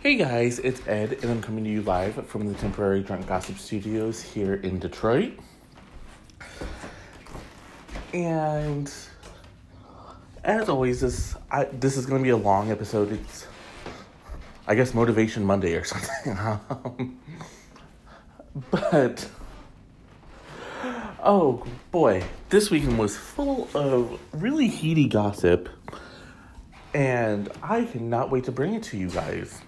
Hey guys, it's Ed, and I'm coming to you live from the temporary Drunk Gossip Studios here in Detroit. And as always, this I, this is going to be a long episode. It's, I guess, Motivation Monday or something. But oh boy, this weekend was full of really heaty gossip, and I cannot wait to bring it to you guys.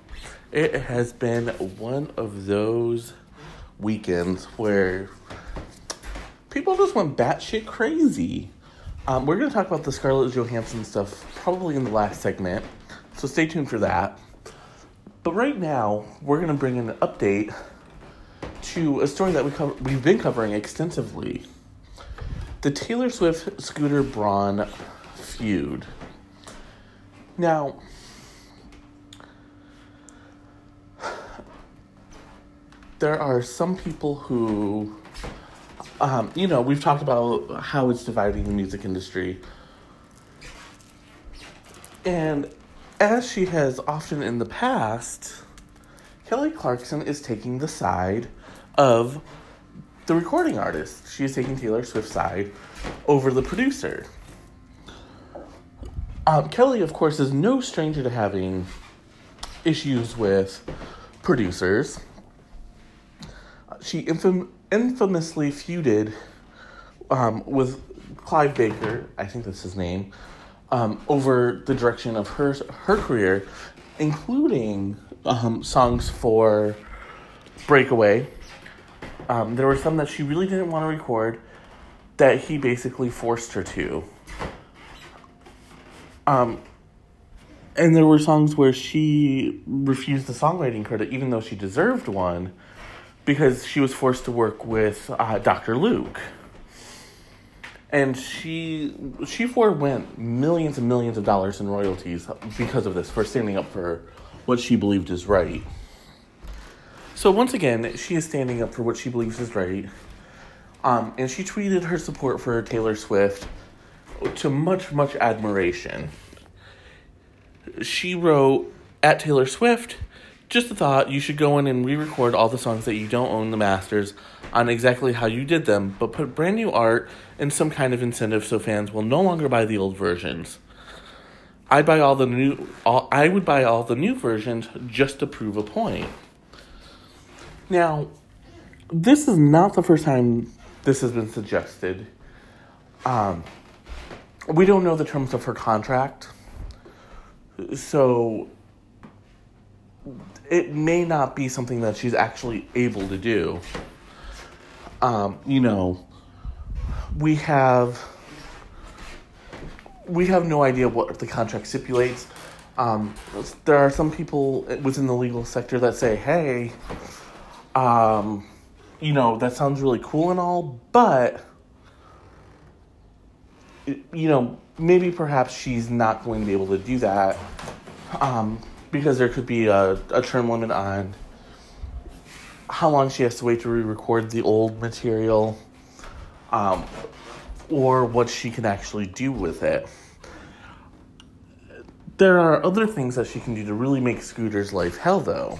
It has been one of those weekends where people just went batshit crazy. Um, we're going to talk about the Scarlett Johansson stuff probably in the last segment, so stay tuned for that. But right now, we're going to bring an update to a story that we cover, we've been covering extensively the Taylor Swift Scooter Braun feud. Now, there are some people who, um, you know, we've talked about how it's dividing the music industry. And as she has often in the past, Kelly Clarkson is taking the side of the recording artist. She is taking Taylor Swift's side over the producer. Um, Kelly, of course, is no stranger to having issues with producers she infam- infamously feuded um, with Clive Baker, I think that's his name, um, over the direction of her her career, including um, songs for Breakaway. Um, there were some that she really didn't want to record that he basically forced her to. Um, and there were songs where she refused the songwriting credit, even though she deserved one because she was forced to work with uh, Dr. Luke. And she she forewent millions and millions of dollars in royalties because of this, for standing up for what she believed is right. So once again, she is standing up for what she believes is right. Um, and she tweeted her support for Taylor Swift to much, much admiration. She wrote, at Taylor Swift, just a thought, you should go in and re record all the songs that you don't own the masters on exactly how you did them, but put brand new art and some kind of incentive so fans will no longer buy the old versions. I'd buy all the new all, I would buy all the new versions just to prove a point. Now, this is not the first time this has been suggested. Um, we don't know the terms of her contract. So it may not be something that she's actually able to do. Um, you know, we have we have no idea what the contract stipulates. Um, there are some people within the legal sector that say, "Hey, um, you know, that sounds really cool and all, but you know, maybe perhaps she's not going to be able to do that." Um, because there could be a, a term limit on how long she has to wait to re-record the old material um, or what she can actually do with it. There are other things that she can do to really make scooter's life hell though.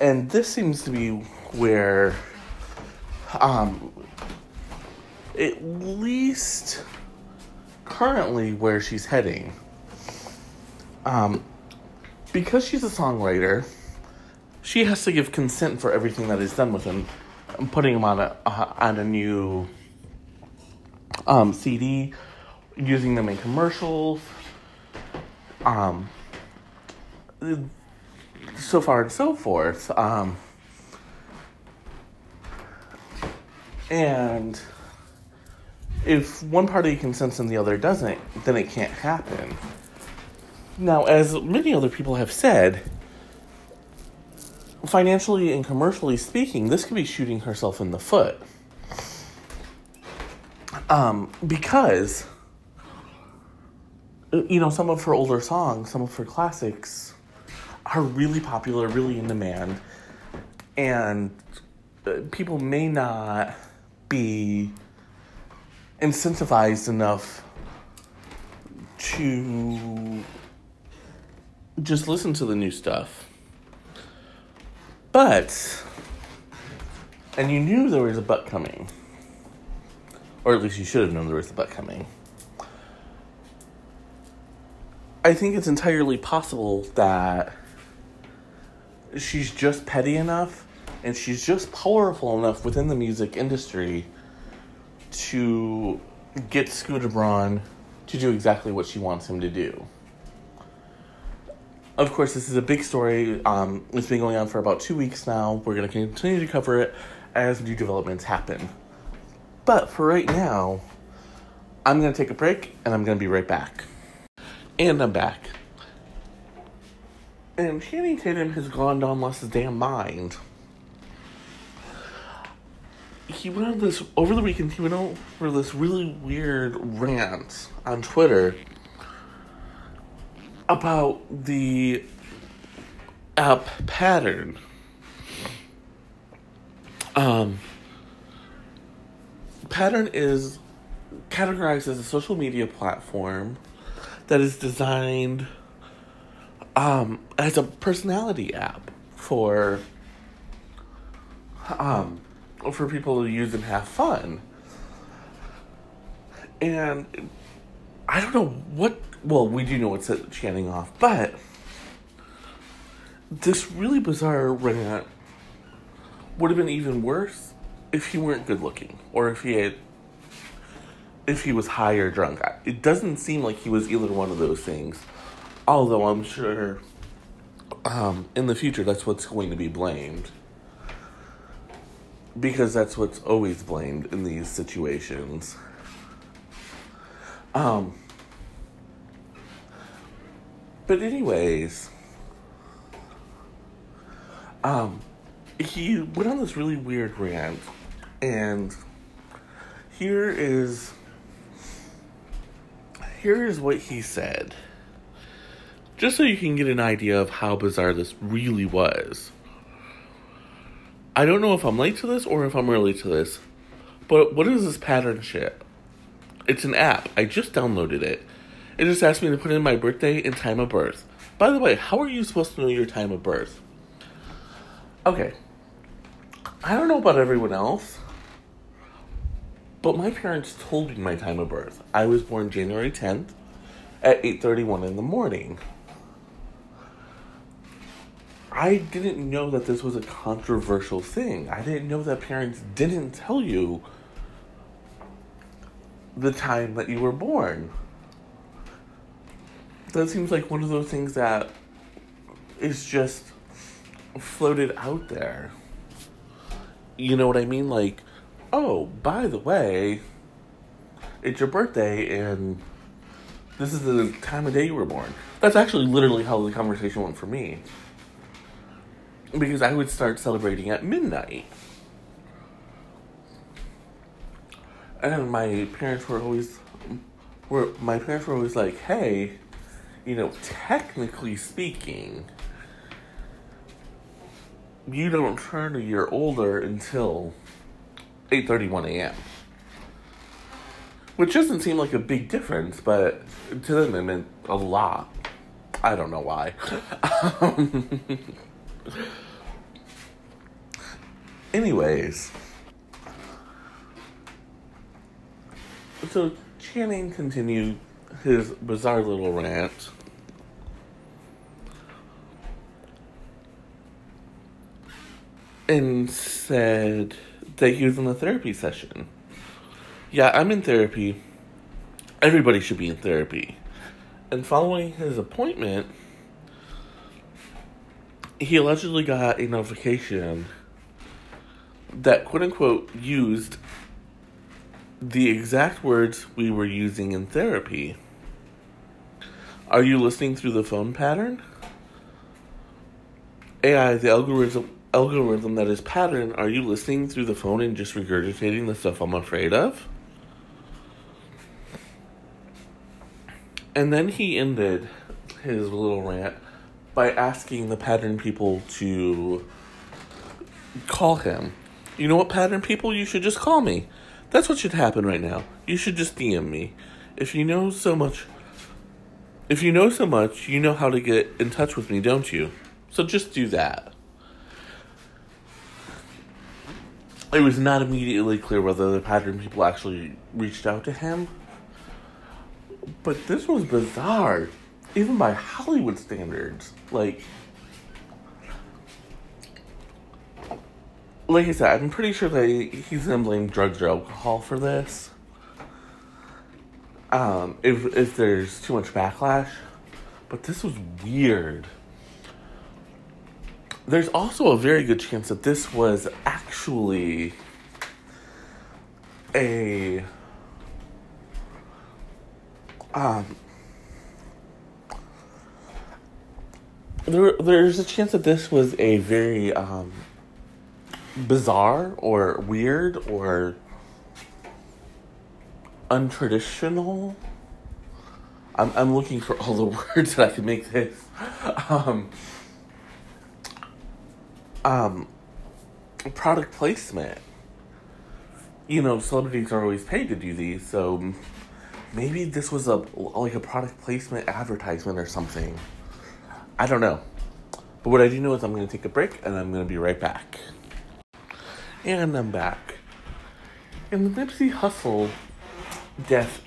And this seems to be where um, at least currently where she's heading. Um, because she's a songwriter, she has to give consent for everything that is done with him. I'm putting him on a uh, on a new um, CD, using them in commercials, um, so far and so forth. Um, and if one party consents and the other doesn't, then it can't happen. Now, as many other people have said, financially and commercially speaking, this could be shooting herself in the foot. Um, because, you know, some of her older songs, some of her classics are really popular, really in demand, and uh, people may not be incentivized enough to just listen to the new stuff. But, and you knew there was a butt coming, or at least you should have known there was a butt coming. I think it's entirely possible that she's just petty enough and she's just powerful enough within the music industry to get Scooter Braun to do exactly what she wants him to do. Of course, this is a big story. Um, it's been going on for about two weeks now. We're going to continue to cover it as new developments happen. But for right now, I'm going to take a break and I'm going to be right back. And I'm back. And Channing Tatum has gone down lost his damn mind. He went on this over the weekend. He went over this really weird rant on Twitter about the app pattern. Um, pattern is categorized as a social media platform that is designed um, as a personality app for um, for people to use and have fun. And I don't know what. Well, we do know it's Channing off, but this really bizarre rant would have been even worse if he weren't good looking or if he had if he was high or drunk. It doesn't seem like he was either one of those things. Although I'm sure um, in the future that's what's going to be blamed. Because that's what's always blamed in these situations. Um, but anyways, um, he went on this really weird rant, and here is here is what he said. Just so you can get an idea of how bizarre this really was. I don't know if I'm late to this or if I'm early to this, but what is this pattern shit? It's an app. I just downloaded it. It just asked me to put in my birthday and time of birth. By the way, how are you supposed to know your time of birth? Okay. I don't know about everyone else, but my parents told me my time of birth. I was born January 10th at 8:31 in the morning. I didn't know that this was a controversial thing. I didn't know that parents didn't tell you the time that you were born. That seems like one of those things that is just floated out there. You know what I mean? Like, oh, by the way, it's your birthday and this is the time of day you were born. That's actually literally how the conversation went for me. Because I would start celebrating at midnight. and my parents were always were my parents were always like, "Hey, you know, technically speaking, you don't turn a year older until 8:31 a.m." Which doesn't seem like a big difference, but to them it meant a lot. I don't know why. Anyways, So Channing continued his bizarre little rant. And said that he was in a therapy session. Yeah, I'm in therapy. Everybody should be in therapy. And following his appointment, he allegedly got a notification that quote unquote used the exact words we were using in therapy. Are you listening through the phone pattern? AI, the algorithm algorithm that is pattern, are you listening through the phone and just regurgitating the stuff I'm afraid of? And then he ended his little rant by asking the pattern people to call him. You know what, pattern people? You should just call me. That's what should happen right now. You should just DM me. If you know so much, if you know so much, you know how to get in touch with me, don't you? So just do that. It was not immediately clear whether the pattern people actually reached out to him. But this was bizarre, even by Hollywood standards. Like, like I said, I'm pretty sure that he's gonna blame drugs or alcohol for this. Um, if if there's too much backlash, but this was weird. There's also a very good chance that this was actually a um there there's a chance that this was a very um bizarre or weird or untraditional. I'm I'm looking for all the words that I can make this. Um, um, product placement. You know, celebrities are always paid to do these, so maybe this was a like a product placement advertisement or something. I don't know. But what I do know is I'm going to take a break and I'm going to be right back. And I'm back. And the Nipsey Hussle death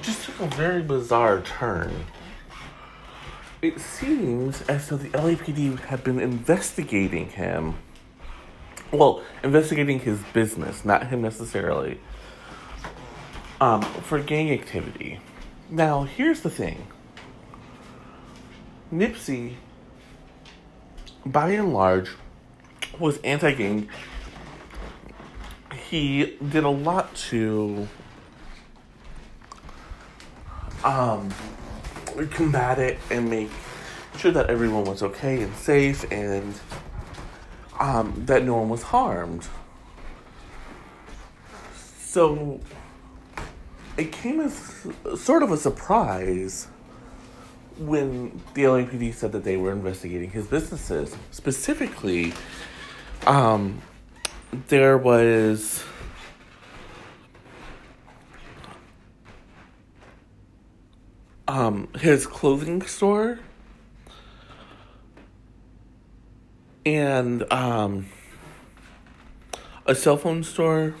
just took a very bizarre turn. It seems as though the LAPD had been investigating him. Well, investigating his business, not him necessarily, um, for gang activity. Now, here's the thing Nipsey, by and large, was anti gang. He did a lot to um, combat it and make sure that everyone was okay and safe and um, that no one was harmed. So it came as sort of a surprise when the LAPD said that they were investigating his businesses. Specifically, um, there was um, his clothing store and um, a cell phone store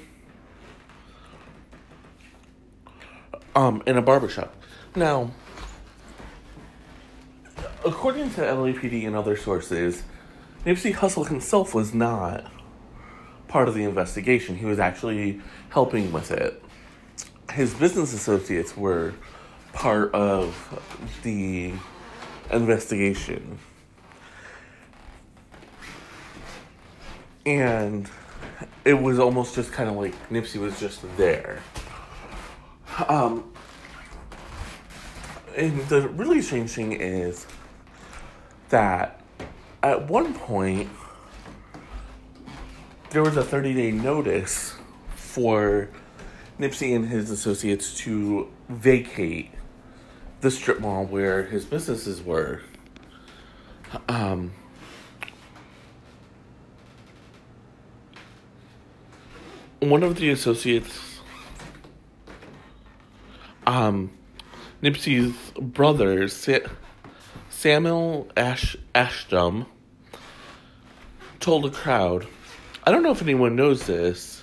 um, and a barbershop. Now, according to LAPD and other sources, Nipsey Hussle himself was not part of the investigation. He was actually helping with it. His business associates were part of the investigation. And it was almost just kind of like Nipsey was just there. Um, and the really strange thing is that at one point there was a 30 day notice for Nipsey and his associates to vacate the strip mall where his businesses were. Um, one of the associates, um, Nipsey's brother, Sa- Samuel Ash Ashton, told a crowd, I don't know if anyone knows this,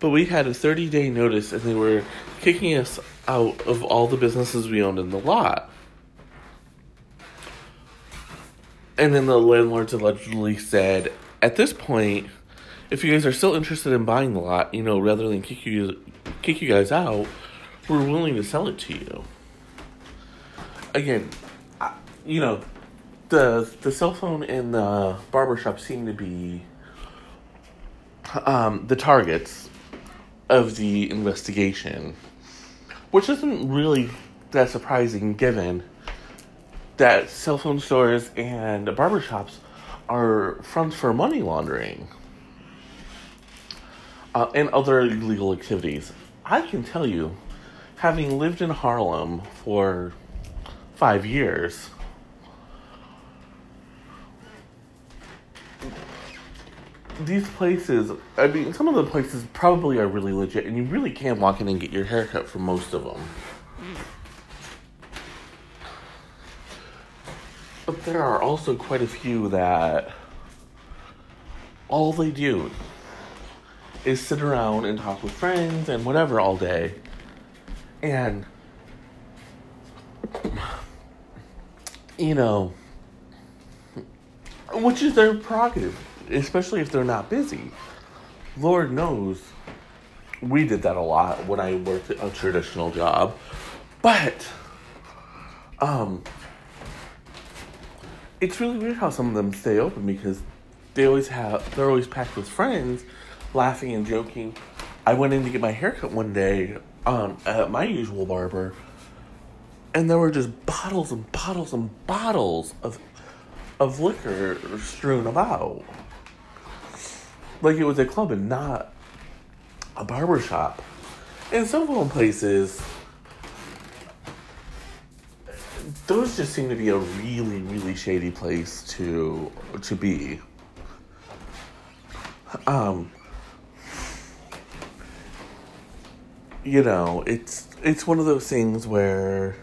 but we had a 30 day notice and they were kicking us out of all the businesses we owned in the lot. And then the landlords allegedly said, at this point, if you guys are still interested in buying the lot, you know, rather than kick you kick you guys out, we're willing to sell it to you. Again, you know, the the cell phone and the barbershop seem to be um, the targets of the investigation, which isn't really that surprising given that cell phone stores and barbershops are fronts for money laundering uh, and other illegal activities. I can tell you, having lived in Harlem for five years, these places, I mean, some of the places probably are really legit, and you really can walk in and get your haircut for most of them. But there are also quite a few that all they do is sit around and talk with friends and whatever all day. And, you know, which is their prerogative, especially if they're not busy. Lord knows we did that a lot when I worked a traditional job. But, um, it's really weird how some of them stay open because they always have they're always packed with friends, laughing and joking. I went in to get my haircut one day um, at my usual barber, and there were just bottles and bottles and bottles of of liquor strewn about, like it was a club and not a barber shop. And them places those just seem to be a really, really shady place to to be. Um, you know, it's it's one of those things where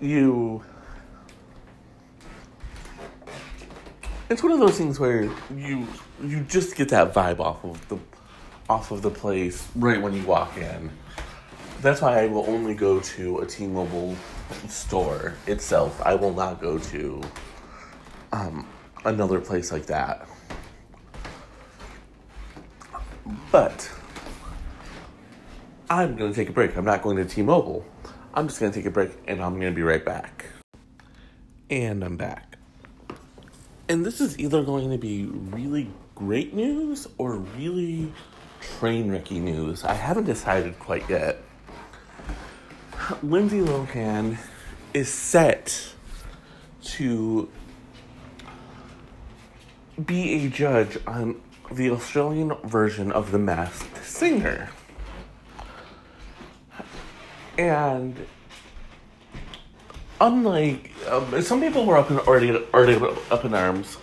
you it's one of those things where you you just get that vibe off of the off of the place right when you walk in. That's why I will only go to a T-Mobile store itself. I will not go to um, another place like that. But I'm going to take a break. I'm not going to T-Mobile. I'm just going to take a break and I'm going to be right back. And I'm back. And this is either going to be really great news or really train wrecky news. I haven't decided quite yet. Lindsay Lohan is set to be a judge on the Australian version of The Masked Singer. And unlike um, some people were up in, already already up in arms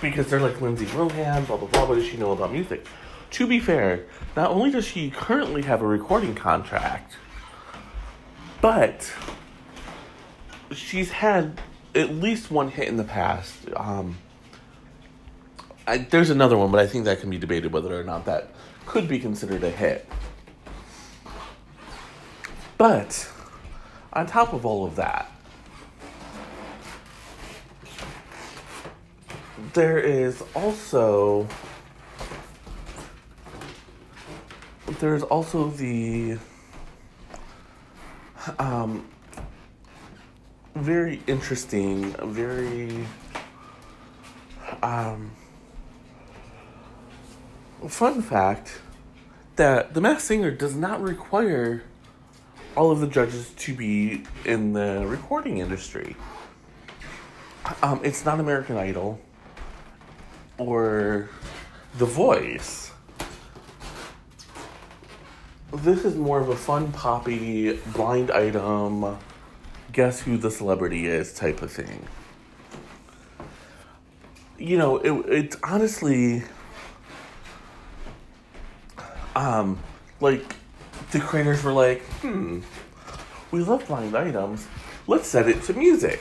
because they're like Lindsay Lohan, blah blah blah. What does she know about music? To be fair, not only does she currently have a recording contract, but she's had at least one hit in the past. Um, I, there's another one, but I think that can be debated whether or not that could be considered a hit. But on top of all of that, there is also there's also the um, very interesting, very um, fun fact that the Masked Singer does not require all of the judges to be in the recording industry. Um, it's not American Idol or The Voice this is more of a fun poppy blind item guess who the celebrity is type of thing you know it, it's honestly um like the creators were like hmm we love blind items let's set it to music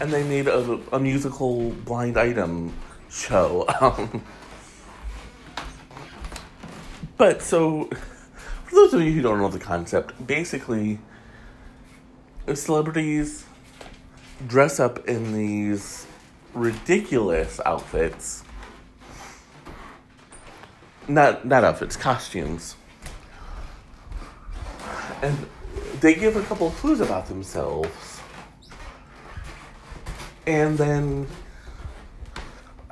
and they made a, a musical blind item show um, but so for those of you who don't know the concept, basically, celebrities dress up in these ridiculous outfits. Not not outfits, costumes. And they give a couple clues about themselves. And then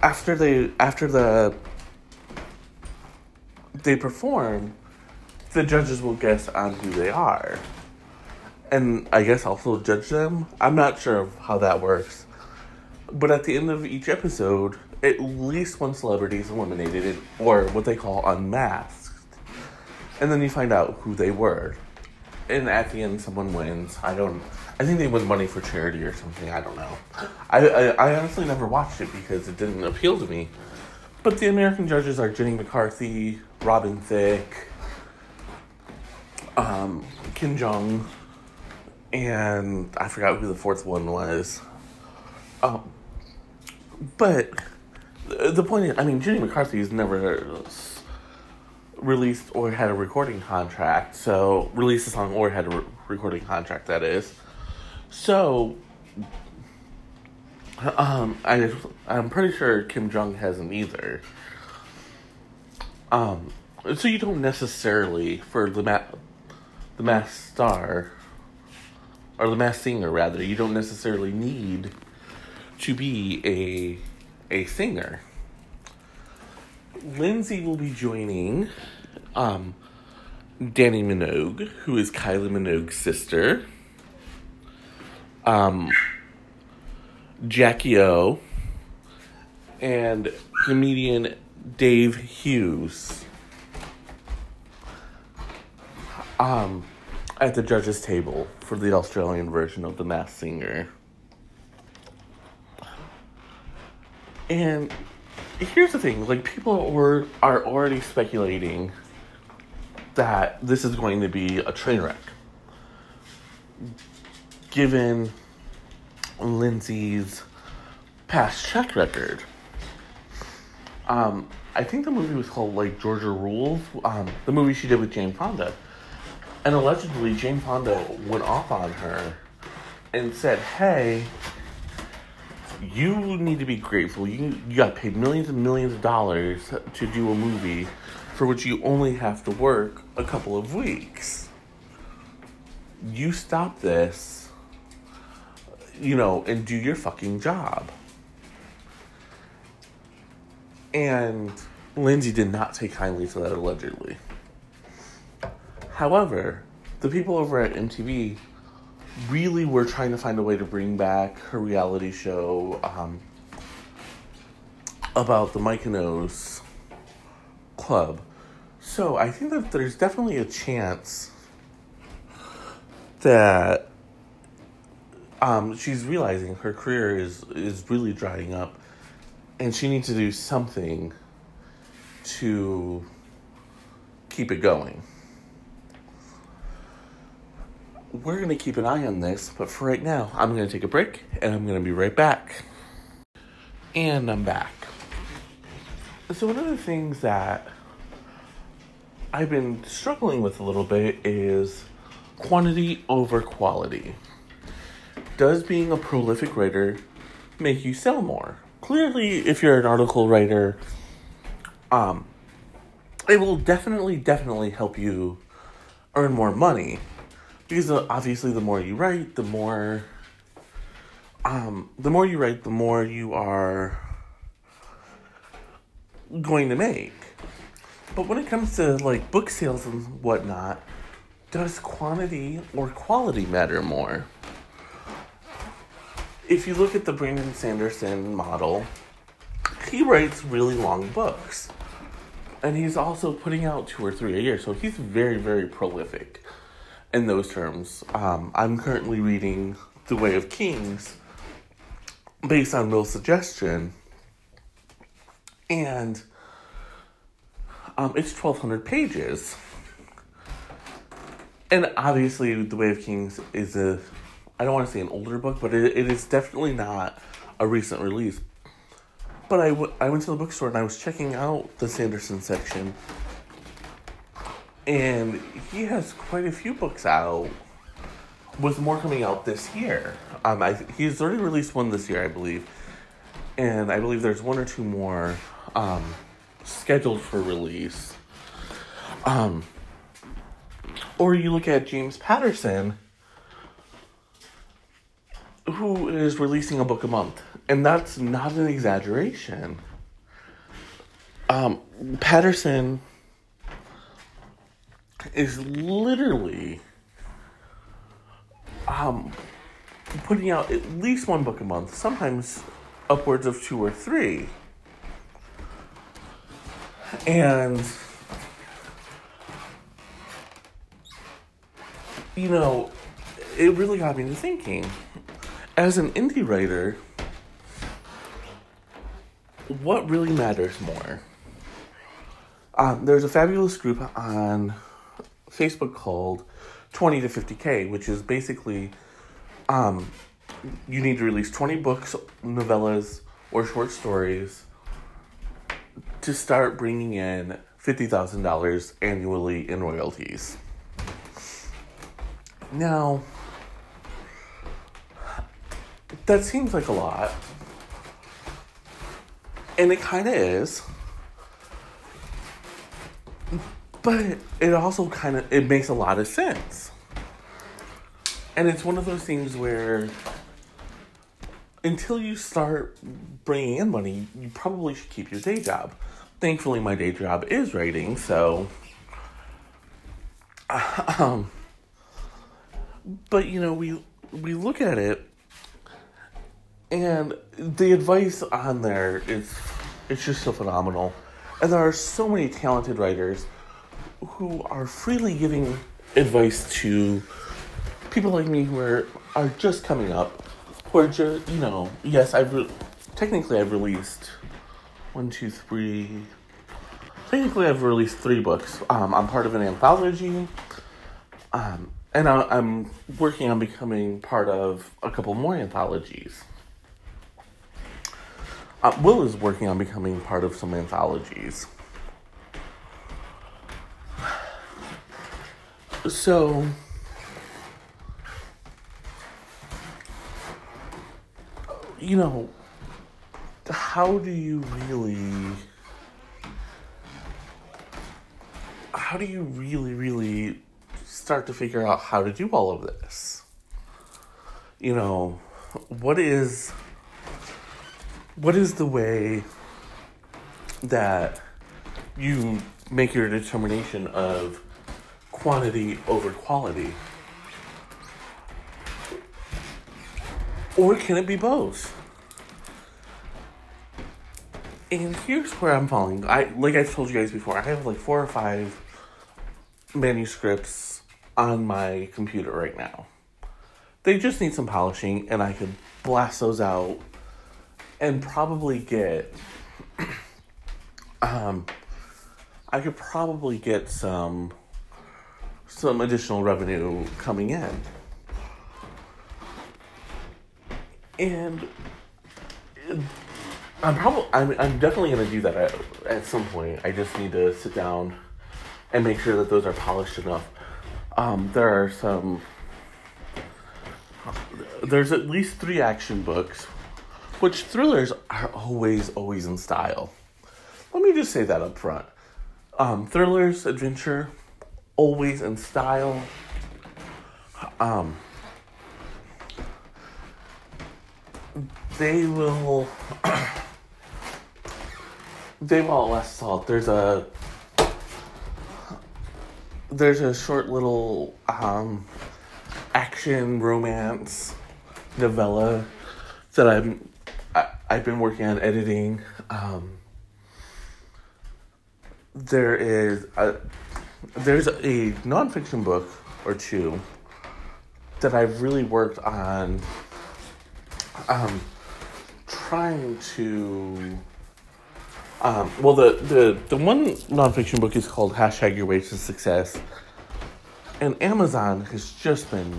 after they after the they perform, the judges will guess on who they are. And I guess also judge them. I'm not sure how that works. But at the end of each episode, at least one celebrity is eliminated, or what they call unmasked. And then you find out who they were. And at the end, someone wins. I don't. I think they win money for charity or something. I don't know. I, I, I honestly never watched it because it didn't appeal to me. But the American judges are Jenny McCarthy, Robin Thicke, um, Ken Jeong, and I forgot who the fourth one was. Um, but the, point is, I mean, Jenny McCarthy has never released or had a recording contract, so released a song or had a re- recording contract. That is, so. Um, I I'm pretty sure Ken Jeong hasn't either. Um, so you don't necessarily for the ma- the mass star or the mass singer rather, you don't necessarily need to be a a singer. Lindsay will be joining um, Dannii Minogue, who is Kylie Minogue's sister. Um, Jackie O, and comedian Dave Hughes. Um, at the judges' table for the Australian version of The Masked Singer. And here's the thing like, people are, are already speculating that this is going to be a train wreck. Given Lindsay's past track record. Um, I think the movie was called like Georgia Rules. Um, the movie she did with Jane Fonda, and allegedly Jane Fonda went off on her and said, "Hey, you need to be grateful. You you got paid millions and millions of dollars to do a movie for which you only have to work a couple of weeks. You stop this, you know, and do your fucking job." And Lindsay did not take kindly to that allegedly. However, the people over at MTV really were trying to find a way to bring back her reality show um, about the Mykonos club. So I think that there's definitely a chance that um, she's realizing her career is is really drying up, and she needs to do something to keep it going. We're going to keep an eye on this, but for right now, I'm going to take a break and I'm going to be right back. And I'm back. So, one of the things that I've been struggling with a little bit is quantity over quality. Does being a prolific writer make you sell more? Clearly, if you're an article writer, um, it will definitely, definitely help you earn more money because obviously, the more you write, the more, um, the more you write, the more you are going to make. But when it comes to like book sales and whatnot, does quantity or quality matter more? If you look at the Brandon Sanderson model, he writes really long books and he's also putting out two or three a year. So he's very, very prolific in those terms. Um, I'm currently reading The Way of Kings based on Will's suggestion, and um, it's 1,200 pages. And obviously, The Way of Kings is a, I don't want to say an older book, but it, it is definitely not a recent release but I, w- I went to the bookstore and I was checking out the Sanderson section. And he has quite a few books out, with more coming out this year. Um, I, he's already released one this year, I believe. And I believe there's one or two more um, scheduled for release. Um, or you look at James Patterson, who is releasing a book a month and that's not an exaggeration. Um, Patterson is literally um, putting out at least one book a month, sometimes upwards of two or three. And, you know, it really got me to thinking. As an indie writer, what really matters more? Um, there's a fabulous group on Facebook called 20 to 50K, which is basically um, you need to release 20 books, novellas, or short stories to start bringing in $50,000 annually in royalties. Now, that seems like a lot. And it kind of is. But it also kind of it makes a lot of sense. And it's one of those things where until you start bringing in money, you probably should keep your day job. Thankfully, my day job is writing, so. Um, but you know, we we look at it, and the advice on there is it's just so phenomenal, and there are so many talented writers who are freely giving advice to people like me who are, are just coming up or just you know yes i've re- technically i've released one two three technically i've released three books. Um, i'm part of an anthology. Um, and I, i'm working on becoming part of a couple more anthologies. Uh, will is working on becoming part of some anthologies so you know, how do you really how do you really really start to figure out how to do all of this? You know, what is what is the way that you make your determination of quantity over quality? Or can it be both? And here's where I'm falling. I like I've told you guys before, I have like four or five manuscripts on my computer right now. They just need some polishing and I could blast those out and probably get um I could probably get some some additional revenue coming in. and I'm probably I'm I'm definitely gonna do that at, at some point. I just need to sit down and make sure that those are polished enough. Um, there are some. There's at least three action books, which thrillers are always always in style. Let me just say that up front. Um, thrillers, adventure, always in style. Um, they will they will less salt. There's a there's a short little um, action romance novella that I'm I, I've been working on editing. Um, there is a there's a nonfiction book or two that I've really worked on um, trying to. Um, well, the, the, the one nonfiction book is called Hashtag Your Way to Success. And Amazon has just been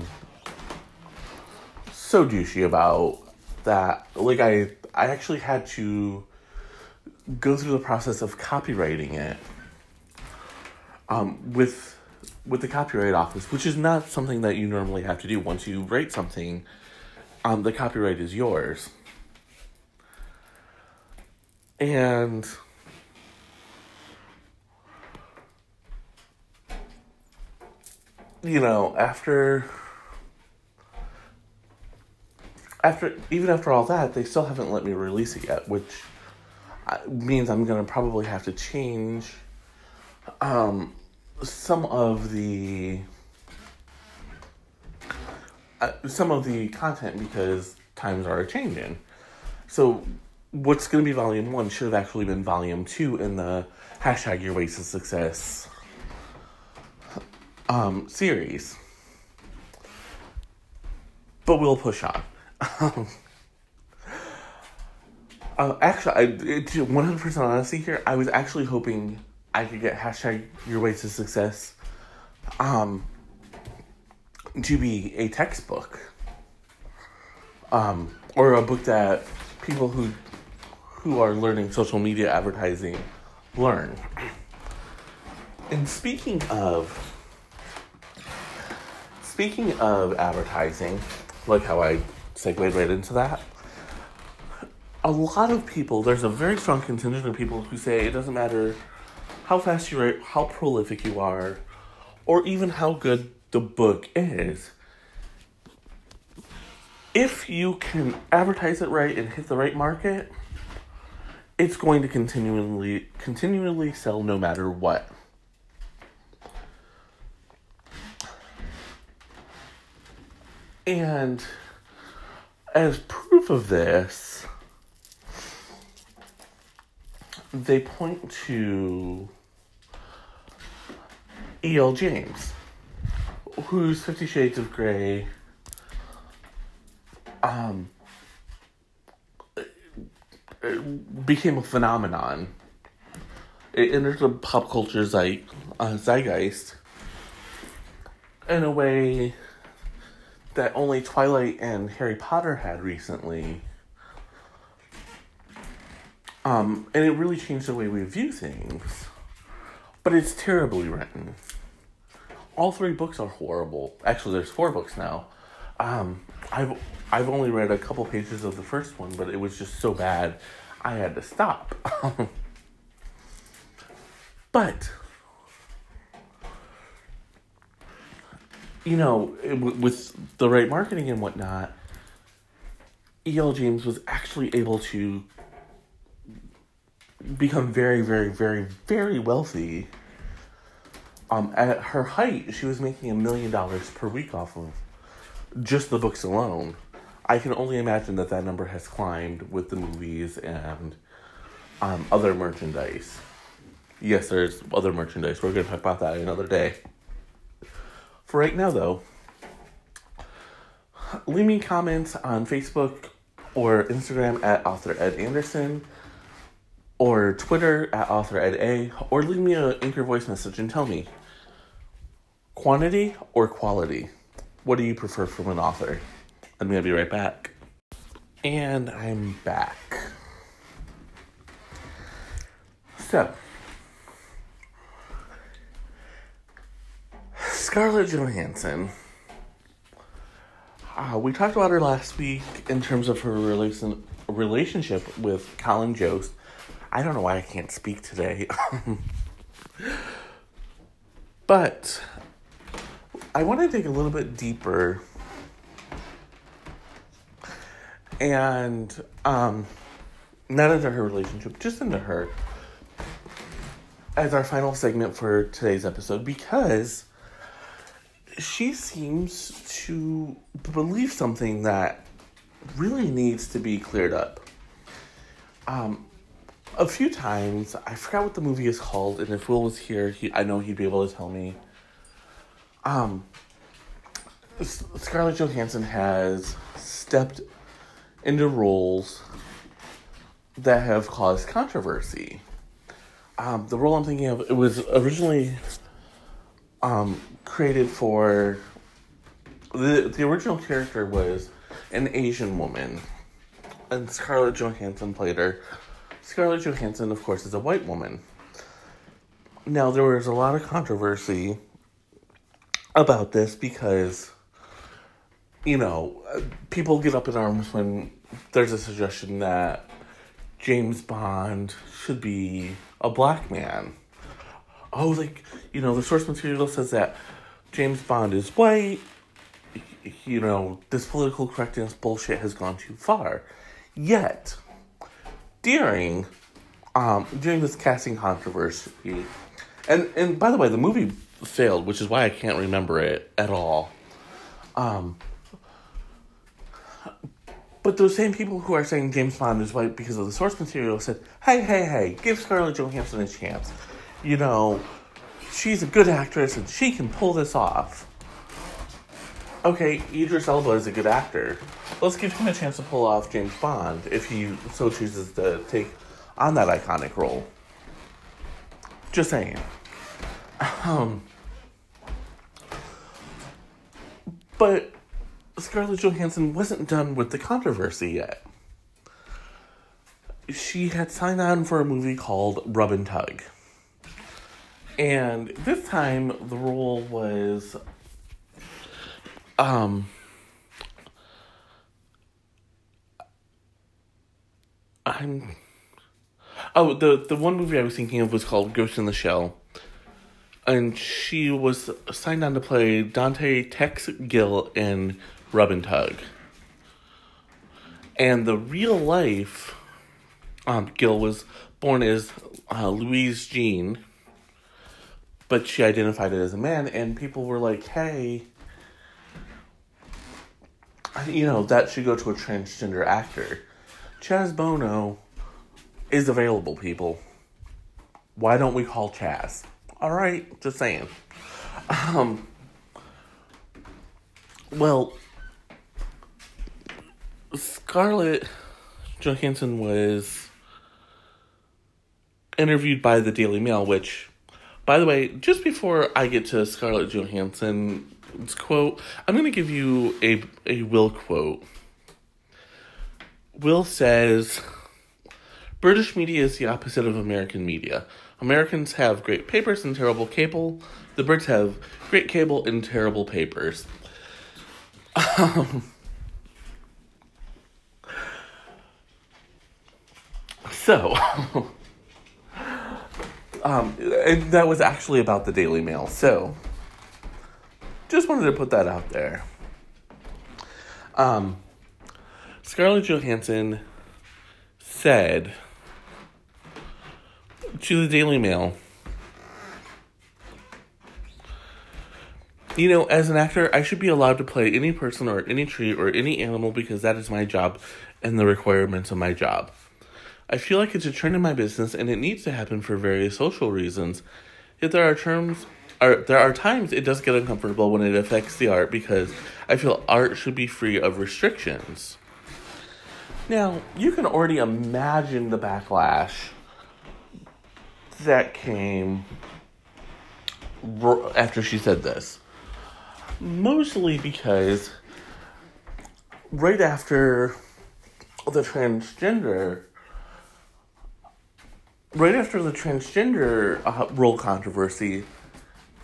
so douchey about that. Like, I, I actually had to go through the process of copywriting it um, with with the copyright office, which is not something that you normally have to do. Once you write something, um, the copyright is yours. And you know, after after even after all that, they still haven't let me release it yet, which uh, means I'm gonna probably have to change um, some of the uh, some of the content because times are changing. So what's going to be volume one should have actually been volume two in the hashtag your ways to success um, series. But we'll push on. uh, actually, I, 100% honesty here, I was actually hoping I could get hashtag your way to success um, to be a textbook um, or a book that people who who are learning social media advertising learn. And speaking of speaking of advertising, like how I segued right into that, a lot of people, there's a very strong contingent of people who say it doesn't matter how fast you write, how prolific you are, or even how good the book is. If you can advertise it right and hit the right market, it's going to continually continually sell no matter what. And as proof of this, they point to E.L. James, whose Fifty Shades of Grey um, became a phenomenon. It entered the pop culture uh, zeitgeist in a way that only Twilight and Harry Potter had recently. Um, and it really changed the way we view things. But it's terribly written. All three books are horrible. Actually, there's four books now. Um, I've I've only read a couple pages of the first one, but it was just so bad, I had to stop. but you know, with the right marketing and whatnot, E.L. James was actually able to become very, very, very, very wealthy. Um, at her height, she was making a million dollars per week off of just the books alone. I can only imagine that that number has climbed with the movies and um, other merchandise. Yes, there's other merchandise. We're going to talk about that another day. For right now, though, leave me comments on Facebook or Instagram at author Ed Anderson or Twitter at author Ed A or leave me an anchor voice message and tell me quantity or quality. What do you prefer from an author? I'm going to be right back. And I'm back. So, Scarlett Johansson. Uh, we talked about her last week in terms of her relation relationship with Colin Jost. I don't know why I can't speak today. but I want to dig a little bit deeper and um, not into her relationship, just into her as our final segment for today's episode because she seems to believe something that really needs to be cleared up. Um, a few times, I forgot what the movie is called, and if Will was here, he, I know he'd be able to tell me. Um, Scarlett Johansson has stepped into roles that have caused controversy. Um, the role I'm thinking of it was originally um, created for the the original character was an Asian woman, and Scarlett Johansson played her. Scarlett Johansson, of course, is a white woman. Now there was a lot of controversy about this because you know people get up in arms when there's a suggestion that James Bond should be a black man oh, like, you know, the source material says that James Bond is white. You know, this political correctness bullshit has gone too far. Yet, during um, during this casting controversy, and and by the way, the movie failed, which is why I can't remember it at all. Um, but those same people who are saying James Bond is white because of the source material said, "Hey, hey, hey, give Scarlett Johansson a chance." you know, she's a good actress and she can pull this off. Okay, Idris Elba is a good actor. Let's give him a chance to pull off James Bond if he so chooses to take on that iconic role. Just saying. Um, but Scarlett Johansson wasn't done with the controversy yet. she had signed on for a movie called Rub and Tug. And this time the role was um I'm Oh, the the one movie I was thinking of was called Ghost in the Shell. And she was signed on to play Dante Tex Gill in Rub and Tug. And the real life um, Gill was born as uh, Louise Jean, but she identified it as a man, and people were like, hey, you know, that should go to a transgender actor. Chaz Bono is available, people. Why don't we call Chaz? All right, just saying. Um, well, Scarlett Johansson was interviewed by the Daily Mail, which, by the way, just before I get to Scarlett Johansson's quote, I'm going to give you a, a Will quote. Will says, British media is the opposite of American media. Americans have great papers and terrible cable. The Brits have great cable and terrible papers. Um, so, um, and that was actually about the Daily Mail. So, just wanted to put that out there. Um, Scarlett Johansson said to the Daily Mail. You know, as an actor, I should be allowed to play any person or any tree or any animal because that is my job and the requirements of my job. I feel like it's a trend in my business and it needs to happen for various social reasons. Yet there are terms are there are times it does get uncomfortable when it affects the art because I feel art should be free of restrictions. Now, you can already imagine the backlash that came after she said this. Mostly because right after the transgender, right after the transgender uh, role controversy,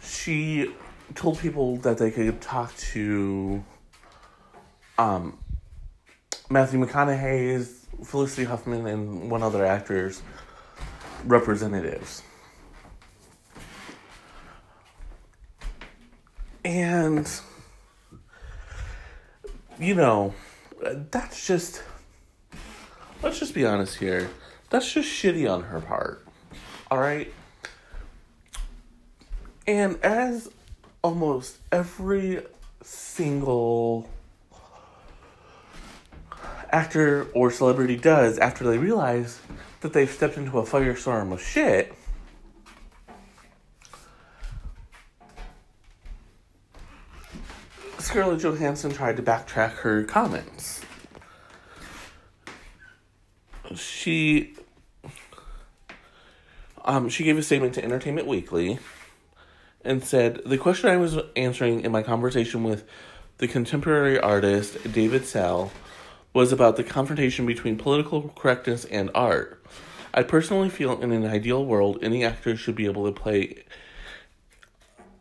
she told people that they could talk to um, Matthew McConaughey's, Felicity Huffman, and one other actor's representatives. And, you know, that's just, let's just be honest here. That's just shitty on her part. All right? And as almost every single actor or celebrity does after they realize that they've stepped into a firestorm of shit. Scarlett Johansson tried to backtrack her comments. She um, she gave a statement to Entertainment Weekly and said the question I was answering in my conversation with the contemporary artist David Salle was about the confrontation between political correctness and art. I personally feel in an ideal world any actor should be able to play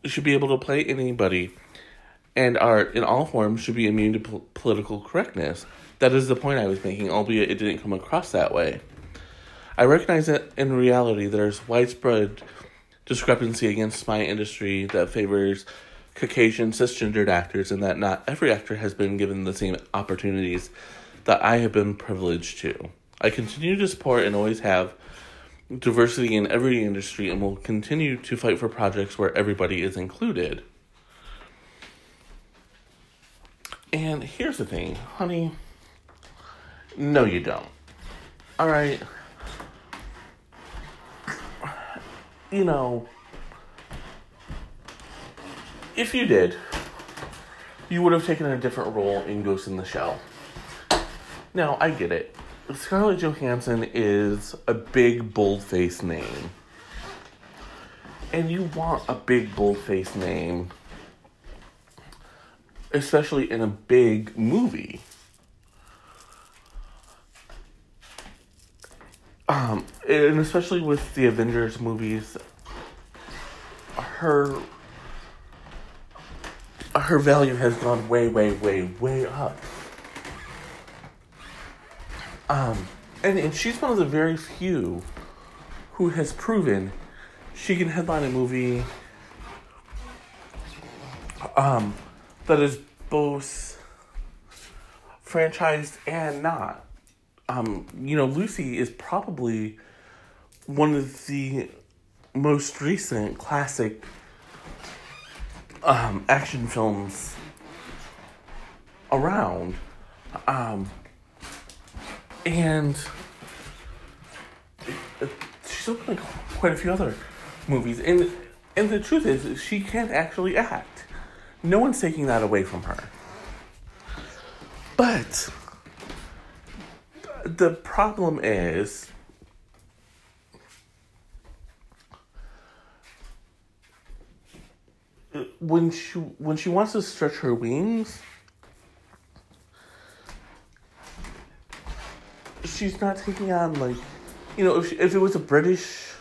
should be able to play anybody and art in all forms should be immune to po- political correctness. That is the point I was making, albeit it didn't come across that way. I recognize that in reality there's widespread discrepancy against my industry that favors Caucasian cisgendered actors and that not every actor has been given the same opportunities that I have been privileged to. I continue to support and always have diversity in every industry and will continue to fight for projects where everybody is included. And here's the thing, honey. No, you don't. All right. You know, if you did, you would have taken a different role in Ghost in the Shell. Now, I get it. Scarlett Johansson is a big, bold name. And you want a big, bold name, especially in a big movie. Um, and especially with the Avengers movies, her her value has gone way, way, way, way up. Um, and, and she's one of the very few who has proven she can headline a movie um, that is both franchised and not. Um, you know, Lucy is probably one of the most recent classic um, action films around. Um, and she's opened quite a few other movies. And, and the truth is, she can't actually act. No one's taking that away from her. But the problem is when she when she wants to stretch her wings she's not taking on like you know if she, if it was a british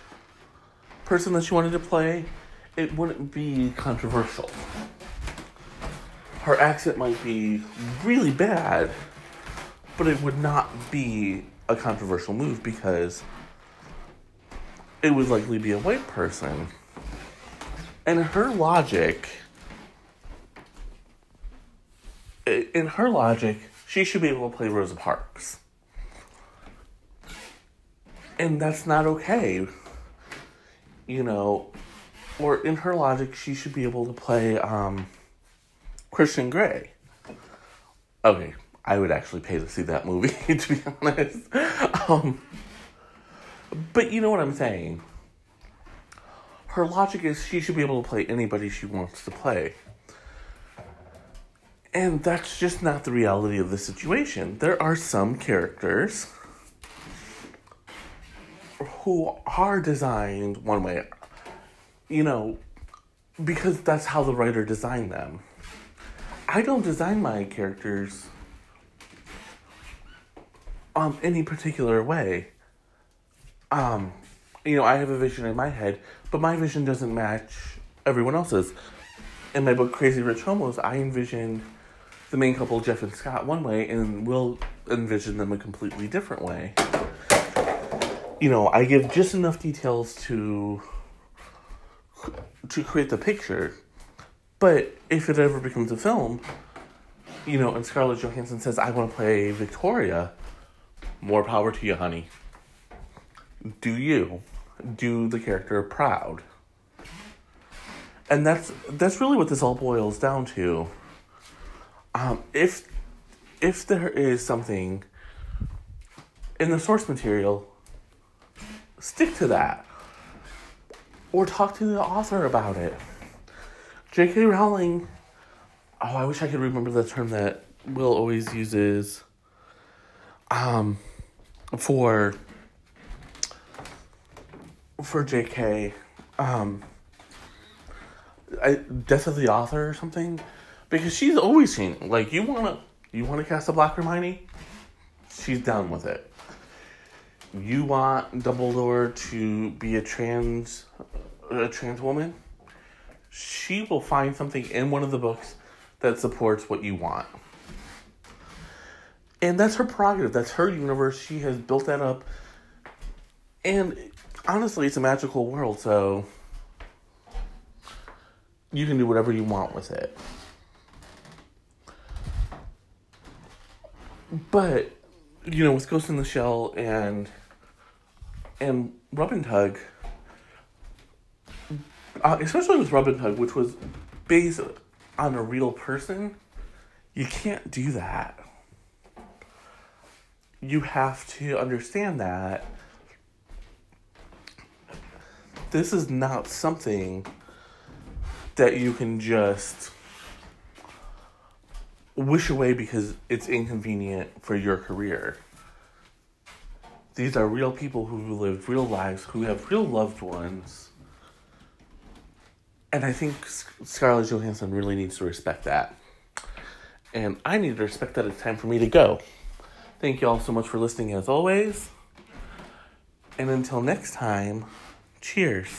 person that she wanted to play it wouldn't be controversial. Her accent might be really bad but it would not be a controversial move because it would likely be a white person. And her logic in her logic she should be able to play rosa parks. And that's not okay. You know or in her logic she should be able to play um christian grey. Okay i would actually pay to see that movie to be honest um but you know what i'm saying her logic is she should be able to play anybody she wants to play. And that's just not the reality of the situation. There are some characters who are designed one way, you know, because that's how the writer designed them. I don't design my characters um any particular way. Um, you know, I have a vision in my head, but my vision doesn't match everyone else's. In my book Crazy Rich Homos, I envisioned the main couple, Jeff and Scott, one way, and we'll envision them a completely different way. You know, I give just enough details to to create the picture, but if it ever becomes a film, you know, and Scarlett Johansson says, "I want to play Victoria," more power to you, honey. Do you? do the character proud. And that's that's really what this all boils down to. Um, if if there is something in the source material, stick to that. Or talk to the author about it. J.K. Rowling, oh, I wish I could remember the term that Will always uses um, for for J.K. Um, I, death of the author or something, because she's always seen like you wanna you wanna cast a black Hermione, she's down with it. You want Dumbledore to be a trans a trans woman, she will find something in one of the books that supports what you want. And that's her prerogative. That's her universe. She has built that up. And honestly, it's a magical world, so you can do whatever you want with it. But you know, with Ghost in the Shell and and Rub and Tug, uh, especially with Rub and Tug, which was based on a real person, you can't do that. You have to understand that this is not something that you can just wish away because it's inconvenient for your career. These are real people who live real lives, who have real loved ones. And I think Scarlett Johansson really needs to respect that. And I need to respect that it's time for me to go. Thank you all so much for listening as always. And until next time, cheers.